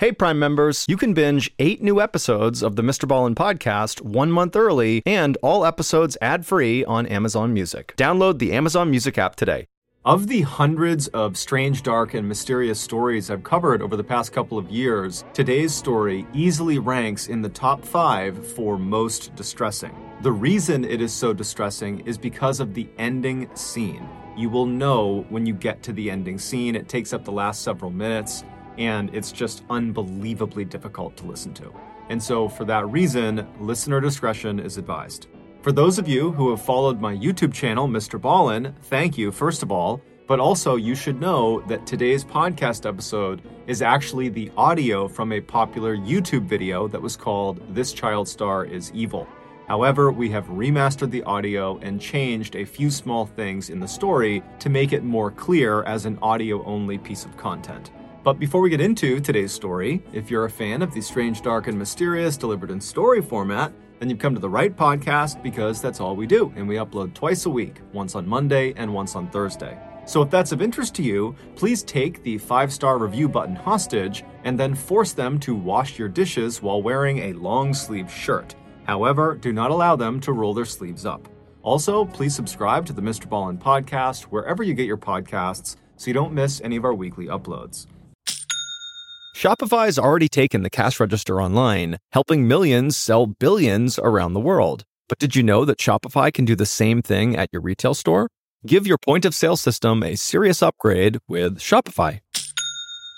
Hey, Prime members, you can binge eight new episodes of the Mr. Ballen podcast one month early and all episodes ad free on Amazon Music. Download the Amazon Music app today. Of the hundreds of strange, dark, and mysterious stories I've covered over the past couple of years, today's story easily ranks in the top five for most distressing. The reason it is so distressing is because of the ending scene. You will know when you get to the ending scene, it takes up the last several minutes and it's just unbelievably difficult to listen to. And so, for that reason, listener discretion is advised. For those of you who have followed my YouTube channel, Mr. Ballen, thank you, first of all. But also, you should know that today's podcast episode is actually the audio from a popular YouTube video that was called This Child Star is Evil. However, we have remastered the audio and changed a few small things in the story to make it more clear as an audio only piece of content. But before we get into today's story, if you're a fan of the strange, dark, and mysterious delivered in story format, then you've come to the right podcast because that's all we do, and we upload twice a week, once on Monday and once on Thursday. So if that's of interest to you, please take the five star review button hostage and then force them to wash your dishes while wearing a long sleeve shirt. However, do not allow them to roll their sleeves up. Also, please subscribe to the Mr. Ballen podcast wherever you get your podcasts so you don't miss any of our weekly uploads. Shopify's already taken the cash register online, helping millions sell billions around the world. But did you know that Shopify can do the same thing at your retail store? Give your point of sale system a serious upgrade with Shopify.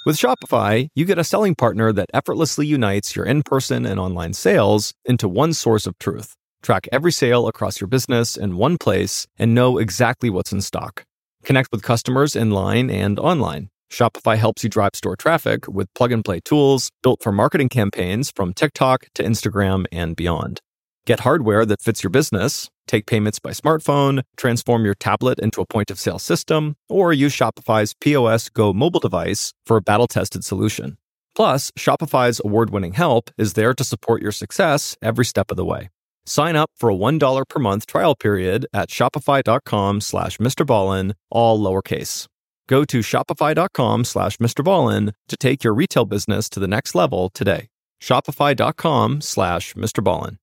With Shopify, you get a selling partner that effortlessly unites your in person and online sales into one source of truth. Track every sale across your business in one place and know exactly what's in stock. Connect with customers in line and online Shopify helps you drive store traffic with plug and play tools built for marketing campaigns from TikTok to Instagram and beyond. Get hardware that fits your business, take payments by smartphone, transform your tablet into a point of sale system, or use Shopify's POS Go mobile device for a battle tested solution. Plus, Shopify's award winning help is there to support your success every step of the way. Sign up for a $1 per month trial period at shopify.com slash MrBallen, all lowercase. Go to shopify.com slash MrBallen to take your retail business to the next level today. Shopify.com slash MrBallen.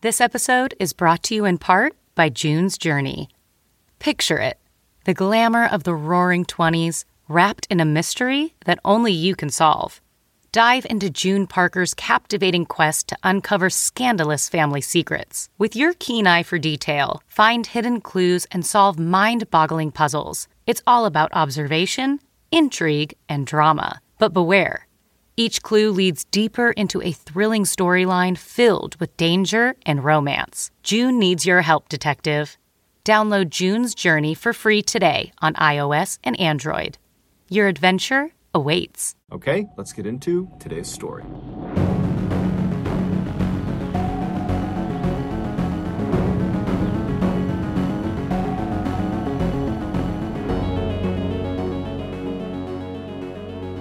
This episode is brought to you in part by June's Journey. Picture it the glamour of the roaring 20s wrapped in a mystery that only you can solve. Dive into June Parker's captivating quest to uncover scandalous family secrets. With your keen eye for detail, find hidden clues and solve mind boggling puzzles. It's all about observation, intrigue, and drama. But beware. Each clue leads deeper into a thrilling storyline filled with danger and romance. June needs your help, detective. Download June's Journey for free today on iOS and Android. Your adventure awaits. Okay, let's get into today's story.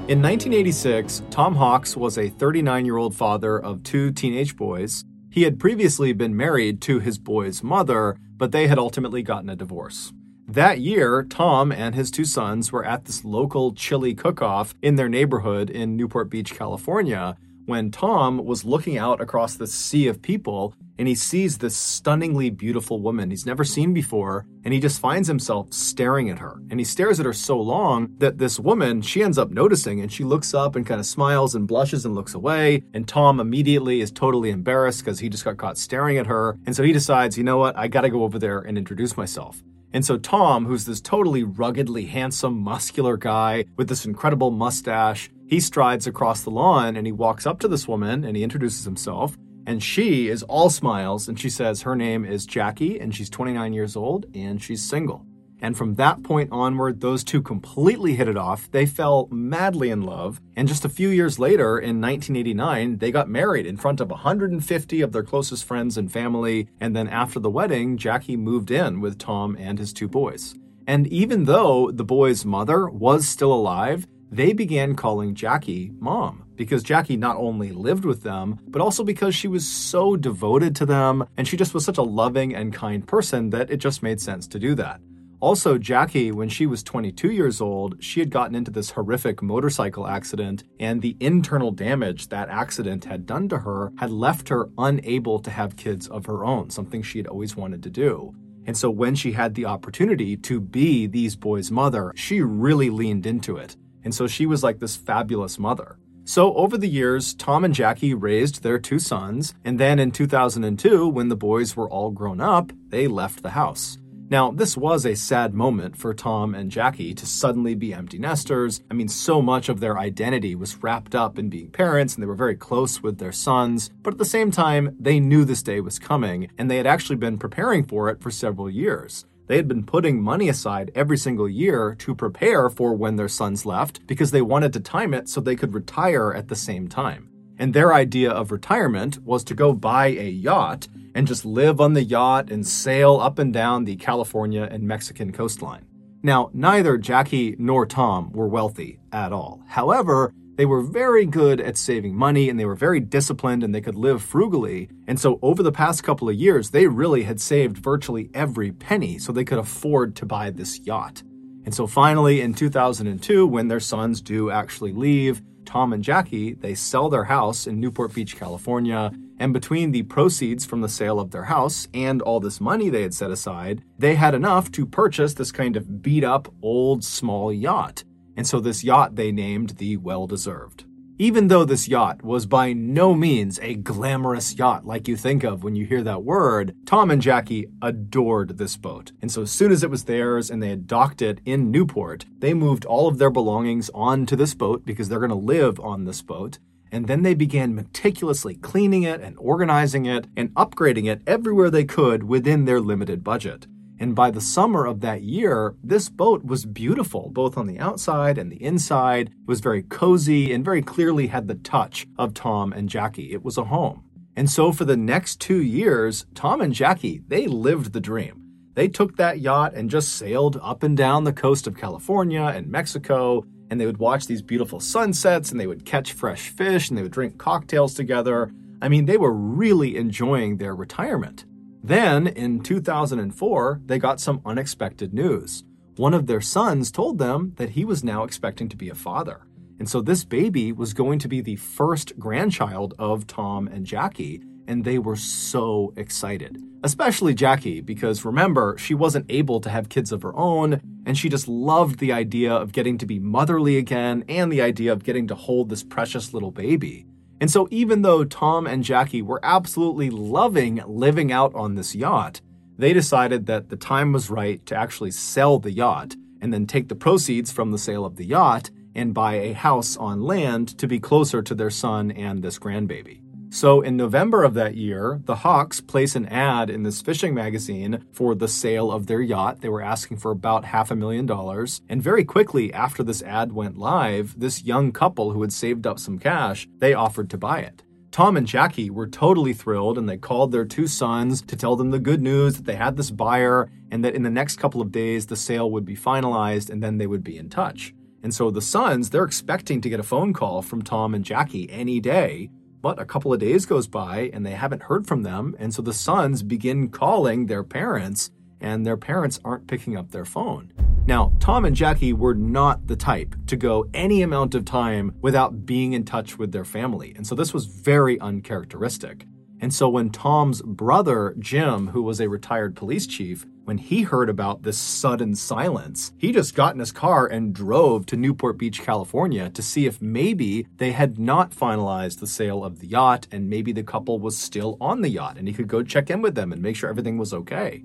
In 1986, Tom Hawks was a 39 year old father of two teenage boys. He had previously been married to his boys' mother, but they had ultimately gotten a divorce. That year, Tom and his two sons were at this local chili cook off in their neighborhood in Newport Beach, California, when Tom was looking out across the sea of people and he sees this stunningly beautiful woman he's never seen before and he just finds himself staring at her. And he stares at her so long that this woman she ends up noticing and she looks up and kind of smiles and blushes and looks away. And Tom immediately is totally embarrassed because he just got caught staring at her. And so he decides you know what? I got to go over there and introduce myself. And so Tom, who's this totally ruggedly handsome, muscular guy with this incredible mustache, he strides across the lawn and he walks up to this woman and he introduces himself. And she is all smiles and she says her name is Jackie and she's 29 years old and she's single. And from that point onward, those two completely hit it off. They fell madly in love. And just a few years later, in 1989, they got married in front of 150 of their closest friends and family. And then after the wedding, Jackie moved in with Tom and his two boys. And even though the boy's mother was still alive, they began calling Jackie mom because Jackie not only lived with them, but also because she was so devoted to them and she just was such a loving and kind person that it just made sense to do that. Also, Jackie, when she was 22 years old, she had gotten into this horrific motorcycle accident, and the internal damage that accident had done to her had left her unable to have kids of her own, something she had always wanted to do. And so, when she had the opportunity to be these boys' mother, she really leaned into it. And so, she was like this fabulous mother. So, over the years, Tom and Jackie raised their two sons, and then in 2002, when the boys were all grown up, they left the house. Now, this was a sad moment for Tom and Jackie to suddenly be empty nesters. I mean, so much of their identity was wrapped up in being parents, and they were very close with their sons. But at the same time, they knew this day was coming, and they had actually been preparing for it for several years. They had been putting money aside every single year to prepare for when their sons left because they wanted to time it so they could retire at the same time. And their idea of retirement was to go buy a yacht and just live on the yacht and sail up and down the California and Mexican coastline. Now, neither Jackie nor Tom were wealthy at all. However, they were very good at saving money and they were very disciplined and they could live frugally. And so, over the past couple of years, they really had saved virtually every penny so they could afford to buy this yacht. And so, finally, in 2002, when their sons do actually leave, Tom and Jackie, they sell their house in Newport Beach, California, and between the proceeds from the sale of their house and all this money they had set aside, they had enough to purchase this kind of beat up old small yacht. And so this yacht they named the Well Deserved. Even though this yacht was by no means a glamorous yacht like you think of when you hear that word, Tom and Jackie adored this boat. And so as soon as it was theirs and they had docked it in Newport, they moved all of their belongings onto this boat because they're going to live on this boat. And then they began meticulously cleaning it and organizing it and upgrading it everywhere they could within their limited budget. And by the summer of that year, this boat was beautiful, both on the outside and the inside. It was very cozy and very clearly had the touch of Tom and Jackie. It was a home. And so for the next two years, Tom and Jackie, they lived the dream. They took that yacht and just sailed up and down the coast of California and Mexico, and they would watch these beautiful sunsets and they would catch fresh fish and they would drink cocktails together. I mean, they were really enjoying their retirement. Then, in 2004, they got some unexpected news. One of their sons told them that he was now expecting to be a father. And so this baby was going to be the first grandchild of Tom and Jackie, and they were so excited. Especially Jackie, because remember, she wasn't able to have kids of her own, and she just loved the idea of getting to be motherly again and the idea of getting to hold this precious little baby. And so, even though Tom and Jackie were absolutely loving living out on this yacht, they decided that the time was right to actually sell the yacht and then take the proceeds from the sale of the yacht and buy a house on land to be closer to their son and this grandbaby. So in November of that year, the Hawks place an ad in this fishing magazine for the sale of their yacht. They were asking for about half a million dollars. And very quickly after this ad went live, this young couple who had saved up some cash, they offered to buy it. Tom and Jackie were totally thrilled and they called their two sons to tell them the good news that they had this buyer and that in the next couple of days the sale would be finalized and then they would be in touch. And so the sons, they're expecting to get a phone call from Tom and Jackie any day but a couple of days goes by and they haven't heard from them. And so the sons begin calling their parents, and their parents aren't picking up their phone. Now, Tom and Jackie were not the type to go any amount of time without being in touch with their family. And so this was very uncharacteristic. And so when Tom's brother, Jim, who was a retired police chief, when he heard about this sudden silence, he just got in his car and drove to Newport Beach, California to see if maybe they had not finalized the sale of the yacht and maybe the couple was still on the yacht and he could go check in with them and make sure everything was okay.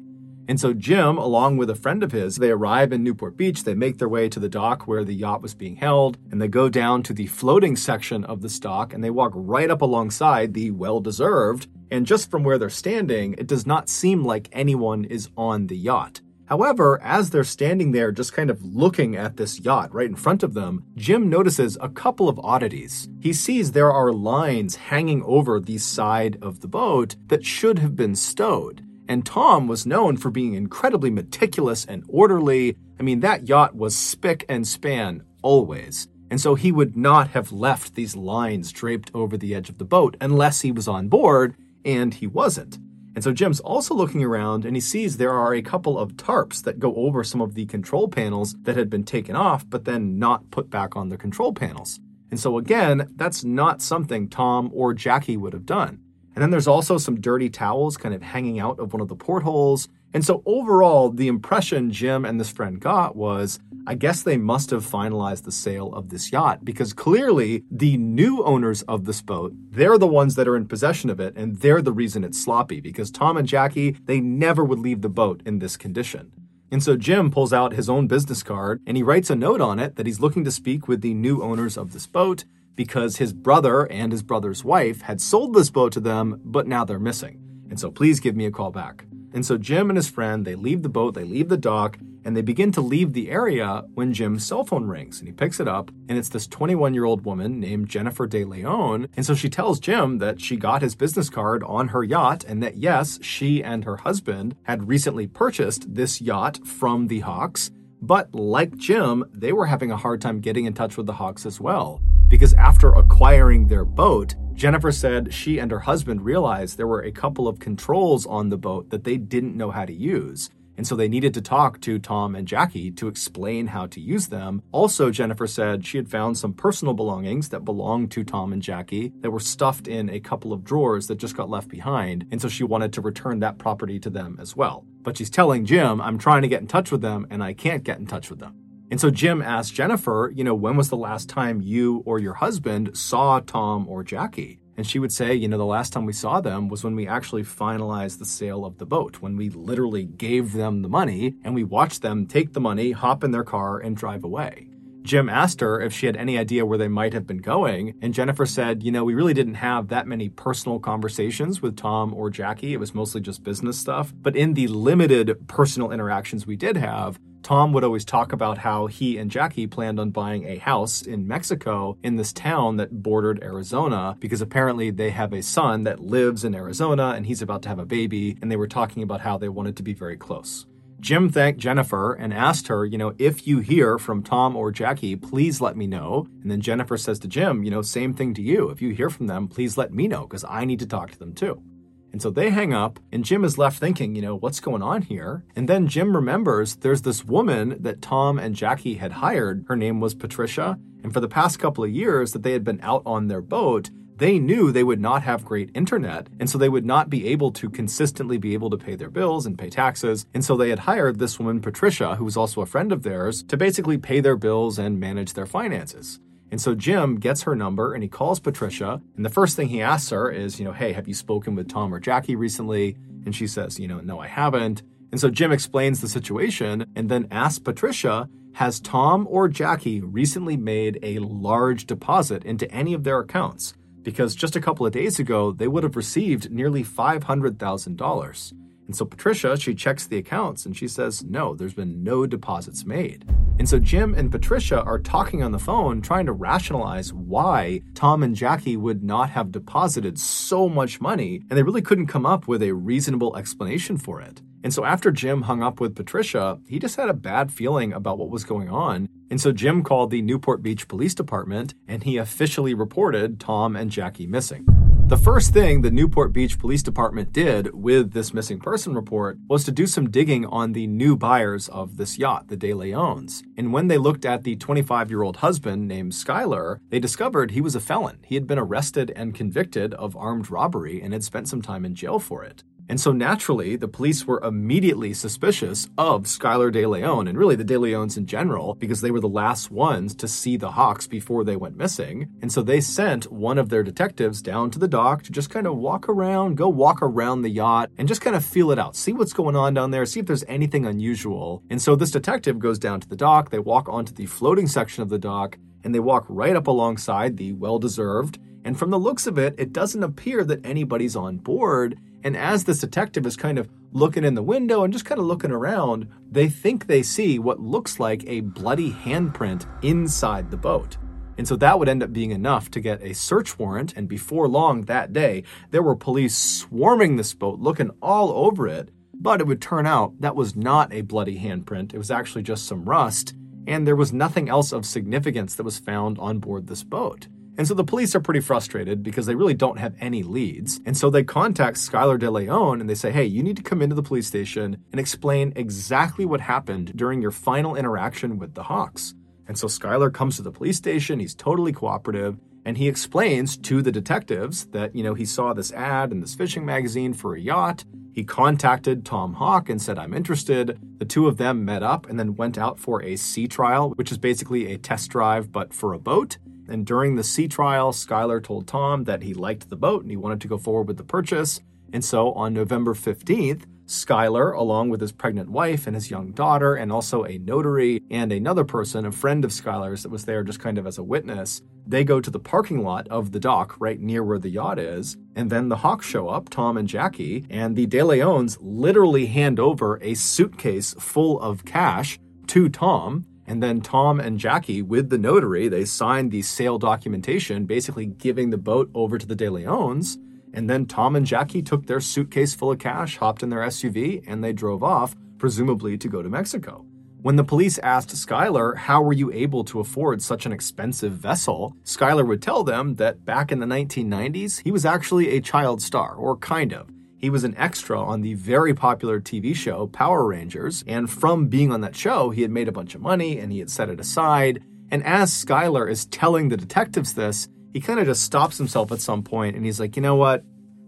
And so Jim, along with a friend of his, they arrive in Newport Beach. They make their way to the dock where the yacht was being held, and they go down to the floating section of the dock and they walk right up alongside the well deserved. And just from where they're standing, it does not seem like anyone is on the yacht. However, as they're standing there just kind of looking at this yacht right in front of them, Jim notices a couple of oddities. He sees there are lines hanging over the side of the boat that should have been stowed. And Tom was known for being incredibly meticulous and orderly. I mean, that yacht was spick and span always. And so he would not have left these lines draped over the edge of the boat unless he was on board, and he wasn't. And so Jim's also looking around and he sees there are a couple of tarps that go over some of the control panels that had been taken off, but then not put back on the control panels. And so again, that's not something Tom or Jackie would have done. And then there's also some dirty towels kind of hanging out of one of the portholes. And so overall, the impression Jim and this friend got was I guess they must have finalized the sale of this yacht because clearly the new owners of this boat, they're the ones that are in possession of it and they're the reason it's sloppy because Tom and Jackie, they never would leave the boat in this condition. And so Jim pulls out his own business card and he writes a note on it that he's looking to speak with the new owners of this boat because his brother and his brother's wife had sold this boat to them, but now they're missing. And so please give me a call back. And so Jim and his friend, they leave the boat, they leave the dock, and they begin to leave the area when Jim's cell phone rings and he picks it up and it's this 21 year old woman named Jennifer De Leon. And so she tells Jim that she got his business card on her yacht and that yes, she and her husband had recently purchased this yacht from the Hawks. But like Jim, they were having a hard time getting in touch with the Hawks as well. Because after acquiring their boat, Jennifer said she and her husband realized there were a couple of controls on the boat that they didn't know how to use. And so they needed to talk to Tom and Jackie to explain how to use them. Also, Jennifer said she had found some personal belongings that belonged to Tom and Jackie that were stuffed in a couple of drawers that just got left behind. And so she wanted to return that property to them as well. But she's telling Jim, I'm trying to get in touch with them and I can't get in touch with them. And so Jim asked Jennifer, you know, when was the last time you or your husband saw Tom or Jackie? And she would say, you know, the last time we saw them was when we actually finalized the sale of the boat, when we literally gave them the money and we watched them take the money, hop in their car, and drive away. Jim asked her if she had any idea where they might have been going, and Jennifer said, You know, we really didn't have that many personal conversations with Tom or Jackie. It was mostly just business stuff. But in the limited personal interactions we did have, Tom would always talk about how he and Jackie planned on buying a house in Mexico in this town that bordered Arizona because apparently they have a son that lives in Arizona and he's about to have a baby, and they were talking about how they wanted to be very close. Jim thanked Jennifer and asked her, you know, if you hear from Tom or Jackie, please let me know. And then Jennifer says to Jim, you know, same thing to you. If you hear from them, please let me know because I need to talk to them too. And so they hang up, and Jim is left thinking, you know, what's going on here? And then Jim remembers there's this woman that Tom and Jackie had hired. Her name was Patricia. And for the past couple of years that they had been out on their boat, they knew they would not have great internet, and so they would not be able to consistently be able to pay their bills and pay taxes. And so they had hired this woman, Patricia, who was also a friend of theirs, to basically pay their bills and manage their finances. And so Jim gets her number and he calls Patricia. And the first thing he asks her is, you know, hey, have you spoken with Tom or Jackie recently? And she says, you know, no, I haven't. And so Jim explains the situation and then asks Patricia, has Tom or Jackie recently made a large deposit into any of their accounts? Because just a couple of days ago, they would have received nearly $500,000. And so Patricia, she checks the accounts and she says, no, there's been no deposits made. And so Jim and Patricia are talking on the phone, trying to rationalize why Tom and Jackie would not have deposited so much money, and they really couldn't come up with a reasonable explanation for it. And so after Jim hung up with Patricia, he just had a bad feeling about what was going on. And so Jim called the Newport Beach Police Department and he officially reported Tom and Jackie missing. The first thing the Newport Beach Police Department did with this missing person report was to do some digging on the new buyers of this yacht, the De Leons. And when they looked at the 25 year old husband named Skylar, they discovered he was a felon. He had been arrested and convicted of armed robbery and had spent some time in jail for it. And so naturally, the police were immediately suspicious of Skylar De Leon and really the De Leons in general because they were the last ones to see the Hawks before they went missing. And so they sent one of their detectives down to the dock to just kind of walk around, go walk around the yacht and just kind of feel it out, see what's going on down there, see if there's anything unusual. And so this detective goes down to the dock, they walk onto the floating section of the dock, and they walk right up alongside the well deserved. And from the looks of it, it doesn't appear that anybody's on board. And as this detective is kind of looking in the window and just kind of looking around, they think they see what looks like a bloody handprint inside the boat. And so that would end up being enough to get a search warrant. And before long that day, there were police swarming this boat, looking all over it. But it would turn out that was not a bloody handprint, it was actually just some rust. And there was nothing else of significance that was found on board this boat. And so the police are pretty frustrated because they really don't have any leads. And so they contact Skylar De Leon and they say, hey, you need to come into the police station and explain exactly what happened during your final interaction with the Hawks. And so Skylar comes to the police station, he's totally cooperative, and he explains to the detectives that, you know, he saw this ad in this fishing magazine for a yacht. He contacted Tom Hawk and said, I'm interested. The two of them met up and then went out for a sea trial, which is basically a test drive, but for a boat. And during the sea trial, Skylar told Tom that he liked the boat and he wanted to go forward with the purchase. And so on November 15th, Skylar, along with his pregnant wife and his young daughter, and also a notary and another person, a friend of Skylar's that was there just kind of as a witness, they go to the parking lot of the dock right near where the yacht is. And then the Hawks show up, Tom and Jackie, and the De Leons literally hand over a suitcase full of cash to Tom. And then Tom and Jackie, with the notary, they signed the sale documentation, basically giving the boat over to the De Leons. And then Tom and Jackie took their suitcase full of cash, hopped in their SUV, and they drove off, presumably to go to Mexico. When the police asked Skylar, how were you able to afford such an expensive vessel? Skylar would tell them that back in the 1990s, he was actually a child star, or kind of. He was an extra on the very popular TV show Power Rangers, and from being on that show, he had made a bunch of money and he had set it aside. And as Skylar is telling the detectives this, he kind of just stops himself at some point and he's like, you know what?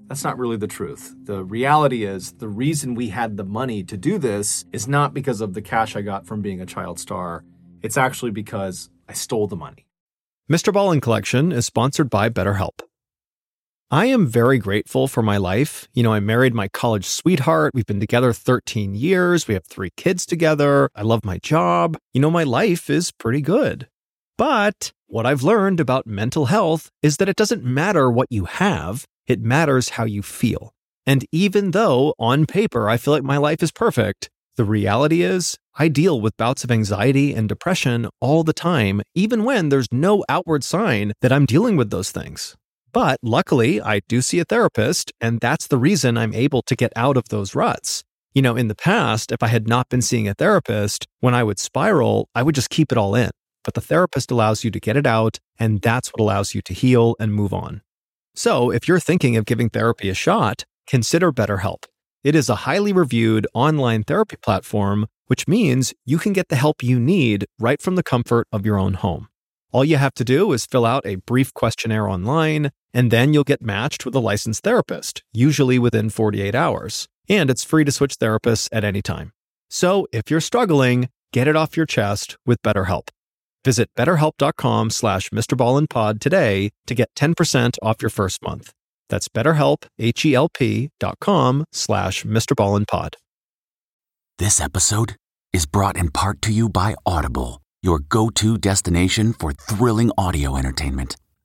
That's not really the truth. The reality is, the reason we had the money to do this is not because of the cash I got from being a child star. It's actually because I stole the money. Mr. Ballen Collection is sponsored by BetterHelp. I am very grateful for my life. You know, I married my college sweetheart. We've been together 13 years. We have three kids together. I love my job. You know, my life is pretty good. But what I've learned about mental health is that it doesn't matter what you have, it matters how you feel. And even though on paper I feel like my life is perfect, the reality is I deal with bouts of anxiety and depression all the time, even when there's no outward sign that I'm dealing with those things. But luckily, I do see a therapist, and that's the reason I'm able to get out of those ruts. You know, in the past, if I had not been seeing a therapist, when I would spiral, I would just keep it all in. But the therapist allows you to get it out, and that's what allows you to heal and move on. So, if you're thinking of giving therapy a shot, consider BetterHelp. It is a highly reviewed online therapy platform, which means you can get the help you need right from the comfort of your own home. All you have to do is fill out a brief questionnaire online, and then you'll get matched with a licensed therapist, usually within 48 hours. And it's free to switch therapists at any time. So if you're struggling, get it off your chest with BetterHelp. Visit betterhelp.com slash MrBallenPod today to get 10% off your first month. That's betterhelp, H-E-L-P dot com slash MrBallenPod. This episode is brought in part to you by Audible, your go-to destination for thrilling audio entertainment.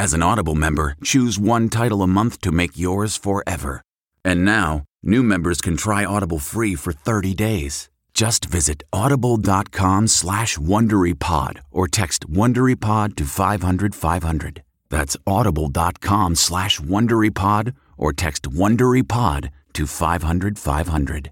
as an Audible member, choose one title a month to make yours forever. And now, new members can try Audible free for 30 days. Just visit audible.com slash WonderyPod or text WonderyPod to 500, 500. That's audible.com slash WonderyPod or text WonderyPod to 500, 500.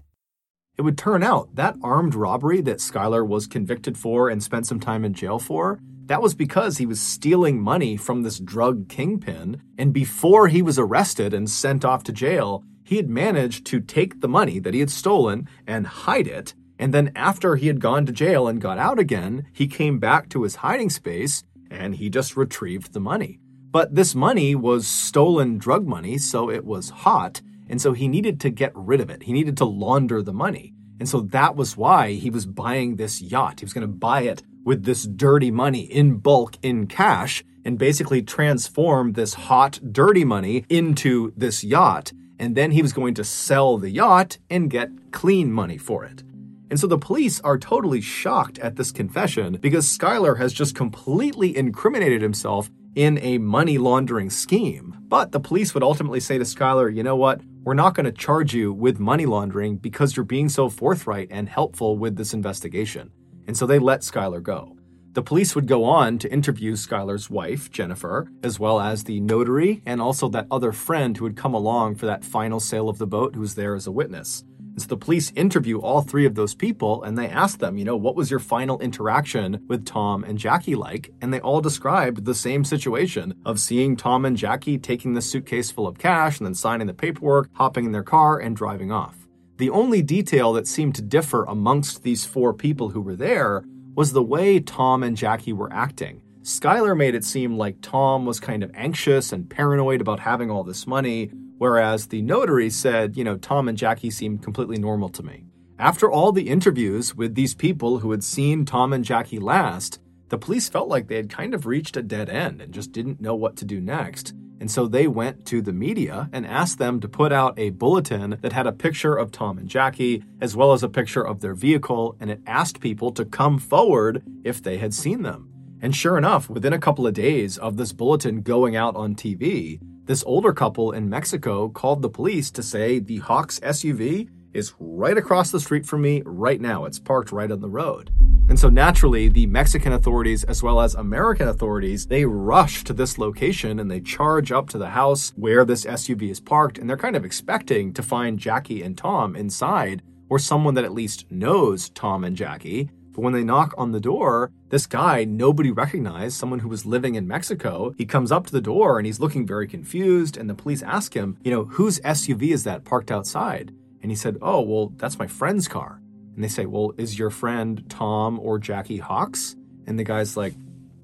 It would turn out that armed robbery that Skylar was convicted for and spent some time in jail for, that was because he was stealing money from this drug kingpin. And before he was arrested and sent off to jail, he had managed to take the money that he had stolen and hide it. And then after he had gone to jail and got out again, he came back to his hiding space and he just retrieved the money. But this money was stolen drug money, so it was hot. And so he needed to get rid of it. He needed to launder the money. And so that was why he was buying this yacht. He was going to buy it with this dirty money in bulk in cash and basically transform this hot, dirty money into this yacht. And then he was going to sell the yacht and get clean money for it. And so the police are totally shocked at this confession because Skylar has just completely incriminated himself in a money laundering scheme. But the police would ultimately say to Skylar, you know what? We're not going to charge you with money laundering because you're being so forthright and helpful with this investigation. And so they let Skylar go. The police would go on to interview Skylar's wife, Jennifer, as well as the notary and also that other friend who had come along for that final sale of the boat who was there as a witness. And so the police interview all three of those people and they ask them, you know, what was your final interaction with Tom and Jackie like? And they all described the same situation of seeing Tom and Jackie taking the suitcase full of cash and then signing the paperwork, hopping in their car, and driving off. The only detail that seemed to differ amongst these four people who were there was the way Tom and Jackie were acting. Skylar made it seem like Tom was kind of anxious and paranoid about having all this money, whereas the notary said, you know, Tom and Jackie seemed completely normal to me. After all the interviews with these people who had seen Tom and Jackie last, the police felt like they had kind of reached a dead end and just didn't know what to do next. And so they went to the media and asked them to put out a bulletin that had a picture of Tom and Jackie, as well as a picture of their vehicle, and it asked people to come forward if they had seen them. And sure enough, within a couple of days of this bulletin going out on TV, this older couple in Mexico called the police to say the Hawks SUV is right across the street from me right now. It's parked right on the road. And so naturally, the Mexican authorities as well as American authorities, they rush to this location and they charge up to the house where this SUV is parked and they're kind of expecting to find Jackie and Tom inside or someone that at least knows Tom and Jackie. But when they knock on the door, this guy nobody recognized, someone who was living in Mexico, he comes up to the door and he's looking very confused. And the police ask him, you know, whose SUV is that parked outside? And he said, oh, well, that's my friend's car. And they say, Well, is your friend Tom or Jackie Hawks? And the guy's like,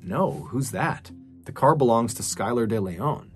No, who's that? The car belongs to Skylar De Leon.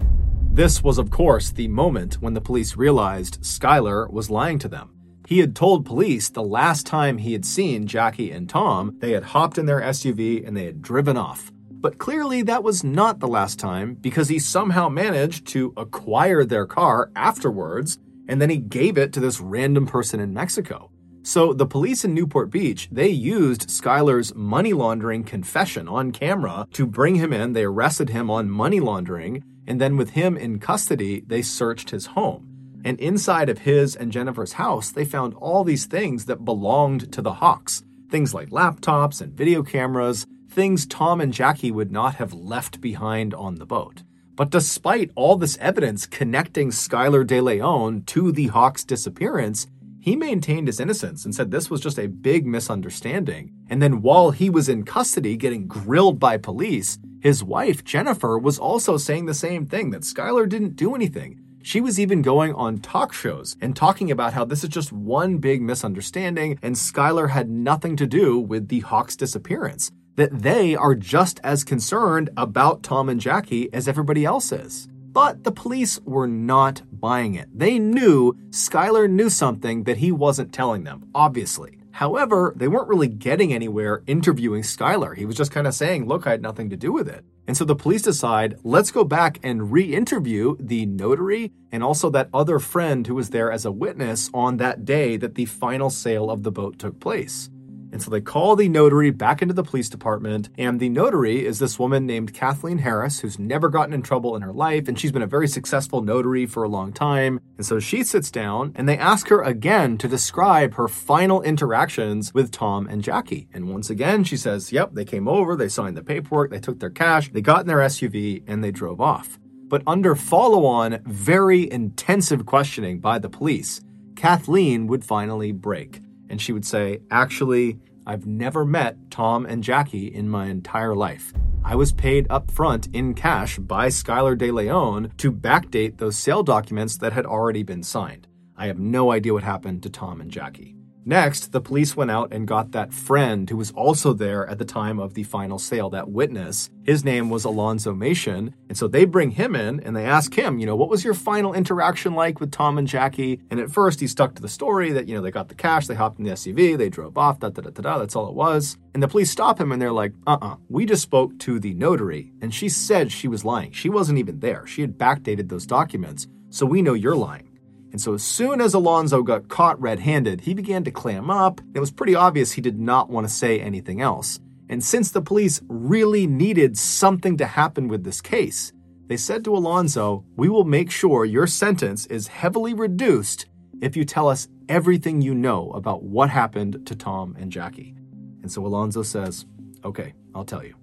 This was, of course, the moment when the police realized Skylar was lying to them. He had told police the last time he had seen Jackie and Tom, they had hopped in their SUV and they had driven off. But clearly, that was not the last time because he somehow managed to acquire their car afterwards and then he gave it to this random person in Mexico. So the police in Newport Beach, they used Skylar's money laundering confession on camera to bring him in. They arrested him on money laundering, and then with him in custody, they searched his home. And inside of his and Jennifer's house, they found all these things that belonged to the Hawks. Things like laptops and video cameras, things Tom and Jackie would not have left behind on the boat. But despite all this evidence connecting Skylar De Leon to the Hawks' disappearance, he maintained his innocence and said this was just a big misunderstanding. And then while he was in custody getting grilled by police, his wife, Jennifer, was also saying the same thing that Skylar didn't do anything. She was even going on talk shows and talking about how this is just one big misunderstanding and Skylar had nothing to do with the Hawks' disappearance. That they are just as concerned about Tom and Jackie as everybody else is. But the police were not buying it. They knew Skylar knew something that he wasn't telling them, obviously. However, they weren't really getting anywhere interviewing Skylar. He was just kind of saying, look, I had nothing to do with it. And so the police decide, let's go back and re interview the notary and also that other friend who was there as a witness on that day that the final sale of the boat took place. And so they call the notary back into the police department. And the notary is this woman named Kathleen Harris, who's never gotten in trouble in her life. And she's been a very successful notary for a long time. And so she sits down and they ask her again to describe her final interactions with Tom and Jackie. And once again, she says, Yep, they came over, they signed the paperwork, they took their cash, they got in their SUV, and they drove off. But under follow on, very intensive questioning by the police, Kathleen would finally break and she would say, Actually, I've never met Tom and Jackie in my entire life. I was paid up front in cash by Skylar De Leon to backdate those sale documents that had already been signed. I have no idea what happened to Tom and Jackie. Next, the police went out and got that friend who was also there at the time of the final sale, that witness. His name was Alonzo Machain. And so they bring him in and they ask him, you know, what was your final interaction like with Tom and Jackie? And at first he stuck to the story that, you know, they got the cash, they hopped in the SUV, they drove off, da da da da da, that's all it was. And the police stop him and they're like, uh uh-uh. uh, we just spoke to the notary and she said she was lying. She wasn't even there. She had backdated those documents. So we know you're lying. And so, as soon as Alonzo got caught red handed, he began to clam up. It was pretty obvious he did not want to say anything else. And since the police really needed something to happen with this case, they said to Alonzo, We will make sure your sentence is heavily reduced if you tell us everything you know about what happened to Tom and Jackie. And so Alonzo says, Okay, I'll tell you.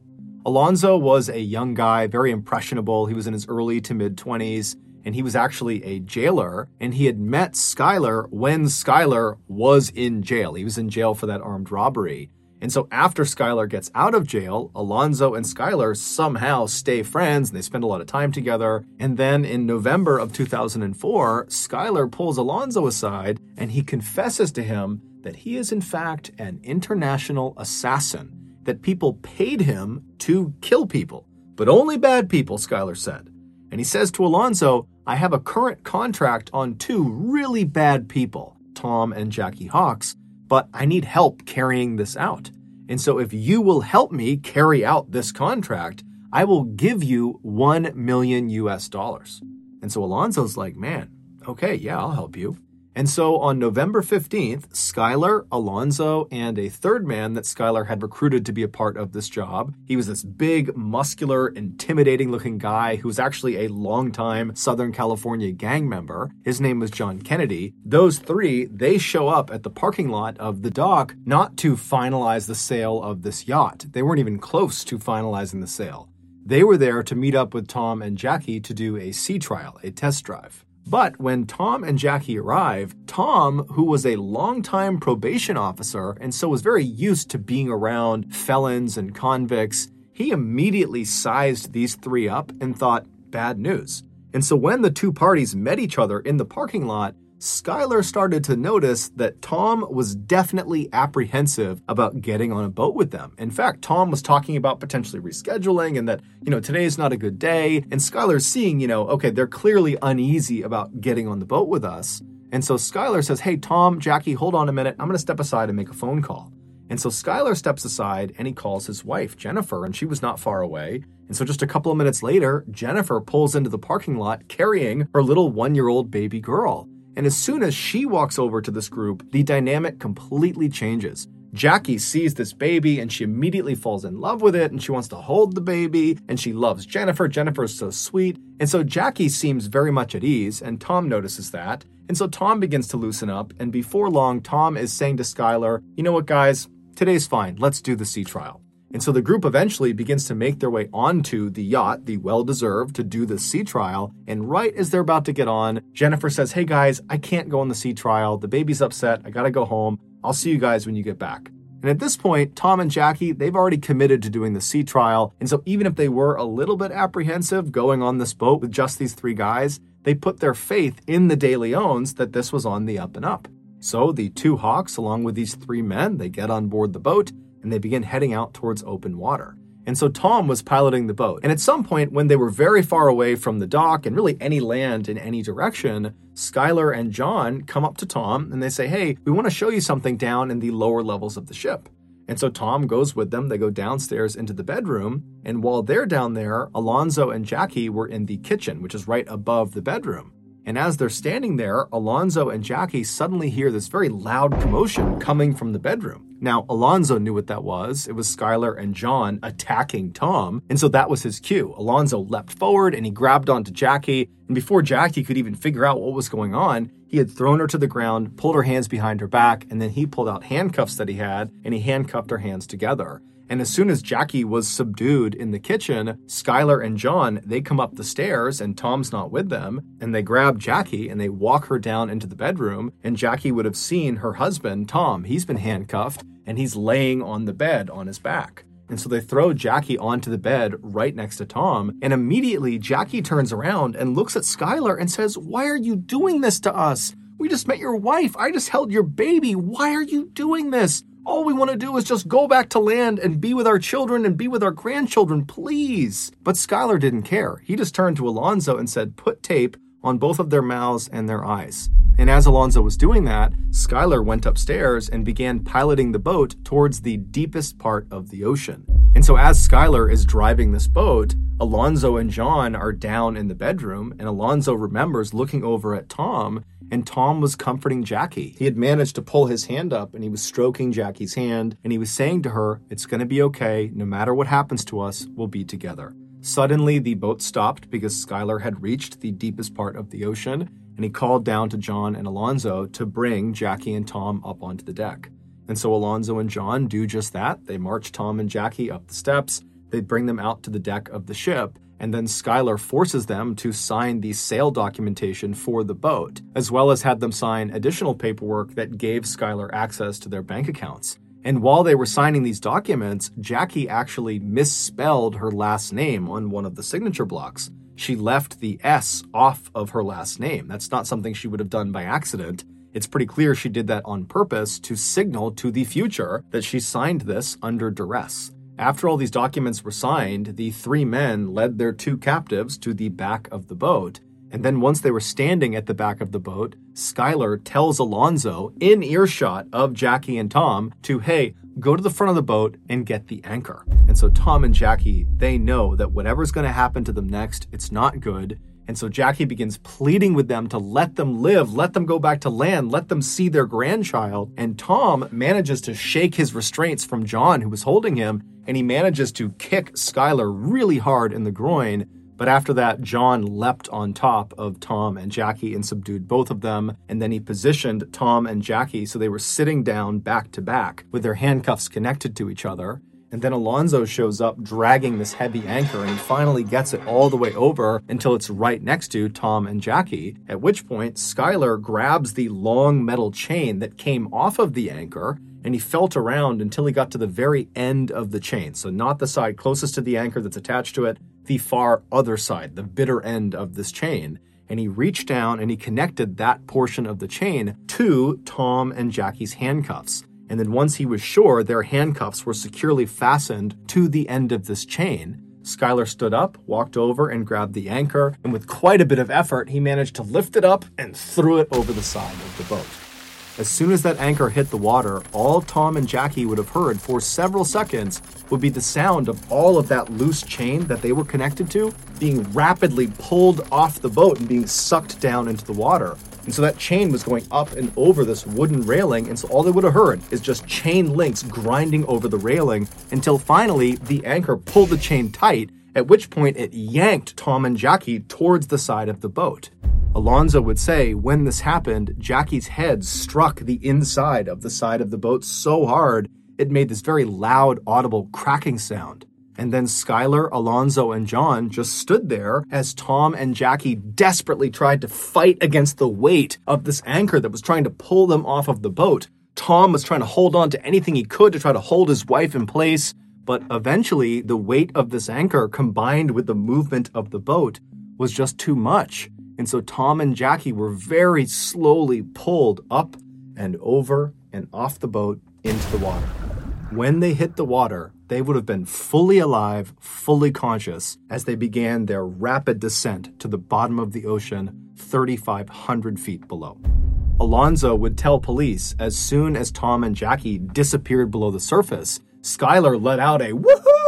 Alonzo was a young guy, very impressionable. He was in his early to mid 20s, and he was actually a jailer. And he had met Skylar when Skylar was in jail. He was in jail for that armed robbery. And so after Skylar gets out of jail, Alonzo and Skylar somehow stay friends and they spend a lot of time together. And then in November of 2004, Skylar pulls Alonzo aside and he confesses to him that he is in fact an international assassin, that people paid him to kill people, but only bad people, Skylar said. And he says to Alonzo, I have a current contract on two really bad people, Tom and Jackie Hawks but I need help carrying this out. And so if you will help me carry out this contract, I will give you 1 million US dollars. And so Alonzo's like, man, okay, yeah, I'll help you. And so on November 15th, Skylar, Alonzo, and a third man that Skylar had recruited to be a part of this job. He was this big, muscular, intimidating looking guy who was actually a longtime Southern California gang member. His name was John Kennedy. Those three, they show up at the parking lot of the dock not to finalize the sale of this yacht. They weren't even close to finalizing the sale. They were there to meet up with Tom and Jackie to do a sea trial, a test drive. But when Tom and Jackie arrive, Tom, who was a longtime probation officer and so was very used to being around felons and convicts, he immediately sized these three up and thought, bad news. And so when the two parties met each other in the parking lot, Skylar started to notice that Tom was definitely apprehensive about getting on a boat with them. In fact, Tom was talking about potentially rescheduling and that, you know, today is not a good day. And Skylar's seeing, you know, okay, they're clearly uneasy about getting on the boat with us. And so Skylar says, Hey, Tom, Jackie, hold on a minute. I'm going to step aside and make a phone call. And so Skylar steps aside and he calls his wife, Jennifer, and she was not far away. And so just a couple of minutes later, Jennifer pulls into the parking lot carrying her little one year old baby girl. And as soon as she walks over to this group, the dynamic completely changes. Jackie sees this baby and she immediately falls in love with it and she wants to hold the baby and she loves Jennifer. Jennifer's so sweet. And so Jackie seems very much at ease and Tom notices that. And so Tom begins to loosen up. And before long, Tom is saying to Skylar, you know what, guys? Today's fine. Let's do the sea trial. And so the group eventually begins to make their way onto the yacht, the well deserved, to do the sea trial. And right as they're about to get on, Jennifer says, Hey guys, I can't go on the sea trial. The baby's upset. I gotta go home. I'll see you guys when you get back. And at this point, Tom and Jackie, they've already committed to doing the sea trial. And so even if they were a little bit apprehensive going on this boat with just these three guys, they put their faith in the De Leons that this was on the up and up. So the two Hawks, along with these three men, they get on board the boat and they begin heading out towards open water. And so Tom was piloting the boat. And at some point, when they were very far away from the dock and really any land in any direction, Skylar and John come up to Tom and they say, Hey, we want to show you something down in the lower levels of the ship. And so Tom goes with them. They go downstairs into the bedroom. And while they're down there, Alonzo and Jackie were in the kitchen, which is right above the bedroom. And as they're standing there, Alonzo and Jackie suddenly hear this very loud commotion coming from the bedroom. Now, Alonzo knew what that was. It was Skylar and John attacking Tom. And so that was his cue. Alonzo leapt forward and he grabbed onto Jackie. And before Jackie could even figure out what was going on, he had thrown her to the ground, pulled her hands behind her back, and then he pulled out handcuffs that he had and he handcuffed her hands together. And as soon as Jackie was subdued in the kitchen, Skylar and John, they come up the stairs and Tom's not with them, and they grab Jackie and they walk her down into the bedroom, and Jackie would have seen her husband, Tom, he's been handcuffed and he's laying on the bed on his back. And so they throw Jackie onto the bed right next to Tom. And immediately Jackie turns around and looks at Skylar and says, Why are you doing this to us? We just met your wife. I just held your baby. Why are you doing this? All we want to do is just go back to land and be with our children and be with our grandchildren, please. But Skylar didn't care. He just turned to Alonzo and said, Put tape on both of their mouths and their eyes. And as Alonzo was doing that, Skylar went upstairs and began piloting the boat towards the deepest part of the ocean. And so as Skylar is driving this boat, Alonzo and John are down in the bedroom, and Alonzo remembers looking over at Tom and Tom was comforting Jackie. He had managed to pull his hand up and he was stroking Jackie's hand and he was saying to her, It's going to be okay. No matter what happens to us, we'll be together. Suddenly, the boat stopped because Skylar had reached the deepest part of the ocean and he called down to John and Alonzo to bring Jackie and Tom up onto the deck. And so Alonzo and John do just that. They march Tom and Jackie up the steps, they bring them out to the deck of the ship, and then Skylar forces them to sign the sale documentation for the boat, as well as had them sign additional paperwork that gave Skylar access to their bank accounts. And while they were signing these documents, Jackie actually misspelled her last name on one of the signature blocks. She left the S off of her last name. That's not something she would have done by accident. It's pretty clear she did that on purpose to signal to the future that she signed this under duress. After all these documents were signed, the three men led their two captives to the back of the boat. And then once they were standing at the back of the boat, Skylar tells Alonso, in earshot of Jackie and Tom, to, hey, go to the front of the boat and get the anchor. And so Tom and Jackie, they know that whatever's going to happen to them next, it's not good. And so Jackie begins pleading with them to let them live, let them go back to land, let them see their grandchild. And Tom manages to shake his restraints from John, who was holding him, and he manages to kick Skylar really hard in the groin. But after that, John leapt on top of Tom and Jackie and subdued both of them. And then he positioned Tom and Jackie so they were sitting down back to back with their handcuffs connected to each other. And then Alonso shows up dragging this heavy anchor and he finally gets it all the way over until it's right next to Tom and Jackie. At which point, Skylar grabs the long metal chain that came off of the anchor and he felt around until he got to the very end of the chain. So, not the side closest to the anchor that's attached to it, the far other side, the bitter end of this chain. And he reached down and he connected that portion of the chain to Tom and Jackie's handcuffs. And then, once he was sure their handcuffs were securely fastened to the end of this chain, Skylar stood up, walked over, and grabbed the anchor, and with quite a bit of effort, he managed to lift it up and threw it over the side of the boat. As soon as that anchor hit the water, all Tom and Jackie would have heard for several seconds would be the sound of all of that loose chain that they were connected to being rapidly pulled off the boat and being sucked down into the water. And so that chain was going up and over this wooden railing, and so all they would have heard is just chain links grinding over the railing until finally the anchor pulled the chain tight, at which point it yanked Tom and Jackie towards the side of the boat. Alonso would say when this happened, Jackie's head struck the inside of the side of the boat so hard it made this very loud, audible cracking sound. And then Skylar, Alonso, and John just stood there as Tom and Jackie desperately tried to fight against the weight of this anchor that was trying to pull them off of the boat. Tom was trying to hold on to anything he could to try to hold his wife in place, but eventually the weight of this anchor combined with the movement of the boat was just too much. And so Tom and Jackie were very slowly pulled up and over and off the boat into the water. When they hit the water, they would have been fully alive, fully conscious, as they began their rapid descent to the bottom of the ocean, 3,500 feet below. Alonso would tell police as soon as Tom and Jackie disappeared below the surface, Skylar let out a woohoo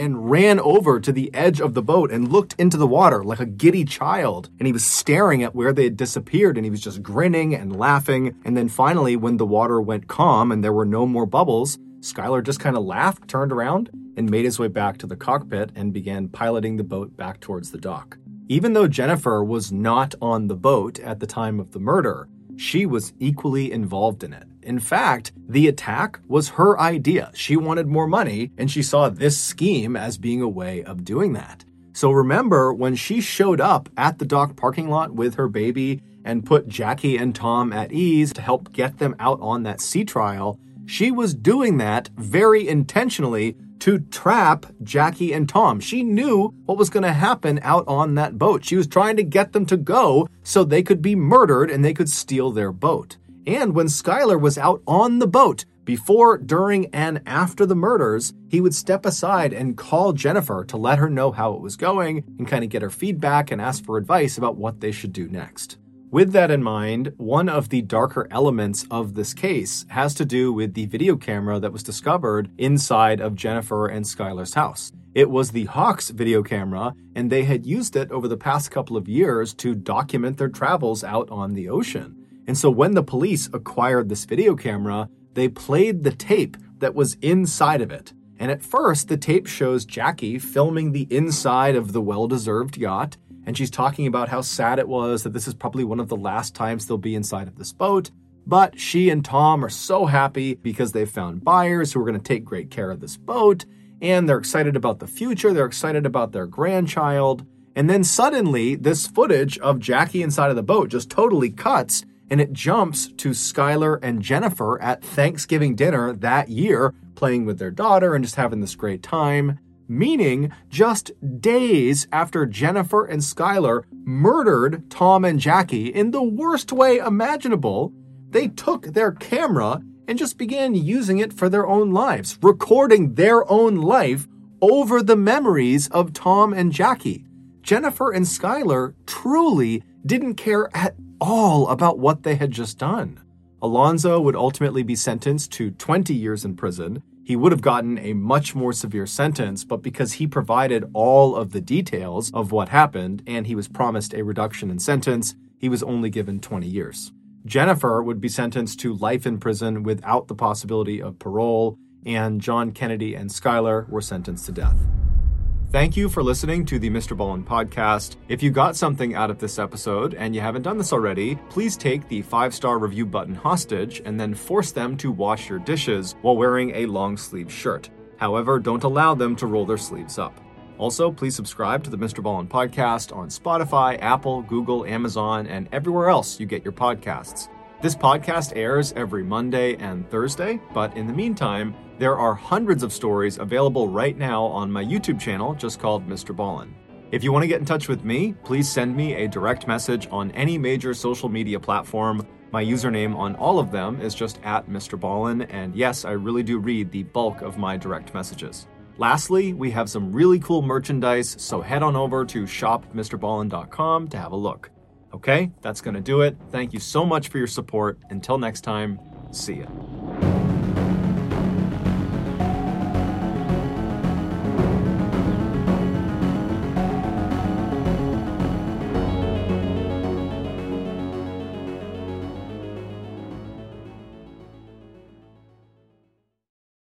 and ran over to the edge of the boat and looked into the water like a giddy child. And he was staring at where they had disappeared and he was just grinning and laughing. And then finally, when the water went calm and there were no more bubbles, Skylar just kind of laughed, turned around, and made his way back to the cockpit and began piloting the boat back towards the dock. Even though Jennifer was not on the boat at the time of the murder, she was equally involved in it. In fact, the attack was her idea. She wanted more money, and she saw this scheme as being a way of doing that. So remember when she showed up at the dock parking lot with her baby and put Jackie and Tom at ease to help get them out on that sea trial, she was doing that very intentionally to trap Jackie and Tom. She knew what was going to happen out on that boat. She was trying to get them to go so they could be murdered and they could steal their boat. And when Skylar was out on the boat, before, during, and after the murders, he would step aside and call Jennifer to let her know how it was going and kind of get her feedback and ask for advice about what they should do next. With that in mind, one of the darker elements of this case has to do with the video camera that was discovered inside of Jennifer and Skylar's house. It was the Hawks video camera, and they had used it over the past couple of years to document their travels out on the ocean. And so when the police acquired this video camera, they played the tape that was inside of it. And at first, the tape shows Jackie filming the inside of the well deserved yacht and she's talking about how sad it was that this is probably one of the last times they'll be inside of this boat. But she and Tom are so happy because they've found buyers who are going to take great care of this boat, and they're excited about the future, they're excited about their grandchild. And then suddenly, this footage of Jackie inside of the boat just totally cuts and it jumps to Skylar and Jennifer at Thanksgiving dinner that year, playing with their daughter and just having this great time meaning just days after Jennifer and Skylar murdered Tom and Jackie in the worst way imaginable, they took their camera and just began using it for their own lives, recording their own life over the memories of Tom and Jackie. Jennifer and Skylar truly didn't care at all about what they had just done. Alonso would ultimately be sentenced to 20 years in prison, he would have gotten a much more severe sentence, but because he provided all of the details of what happened and he was promised a reduction in sentence, he was only given 20 years. Jennifer would be sentenced to life in prison without the possibility of parole, and John Kennedy and Skylar were sentenced to death. Thank you for listening to the Mr. Ballen podcast. If you got something out of this episode and you haven't done this already, please take the five star review button hostage and then force them to wash your dishes while wearing a long sleeve shirt. However, don't allow them to roll their sleeves up. Also, please subscribe to the Mr. Ballen podcast on Spotify, Apple, Google, Amazon, and everywhere else you get your podcasts. This podcast airs every Monday and Thursday, but in the meantime, there are hundreds of stories available right now on my YouTube channel just called Mr. Ballen. If you want to get in touch with me, please send me a direct message on any major social media platform. My username on all of them is just at Mr. Ballen, and yes, I really do read the bulk of my direct messages. Lastly, we have some really cool merchandise, so head on over to shopmrballen.com to have a look. Okay, that's to do it. Thank you so much for your support. Until next time, see ya.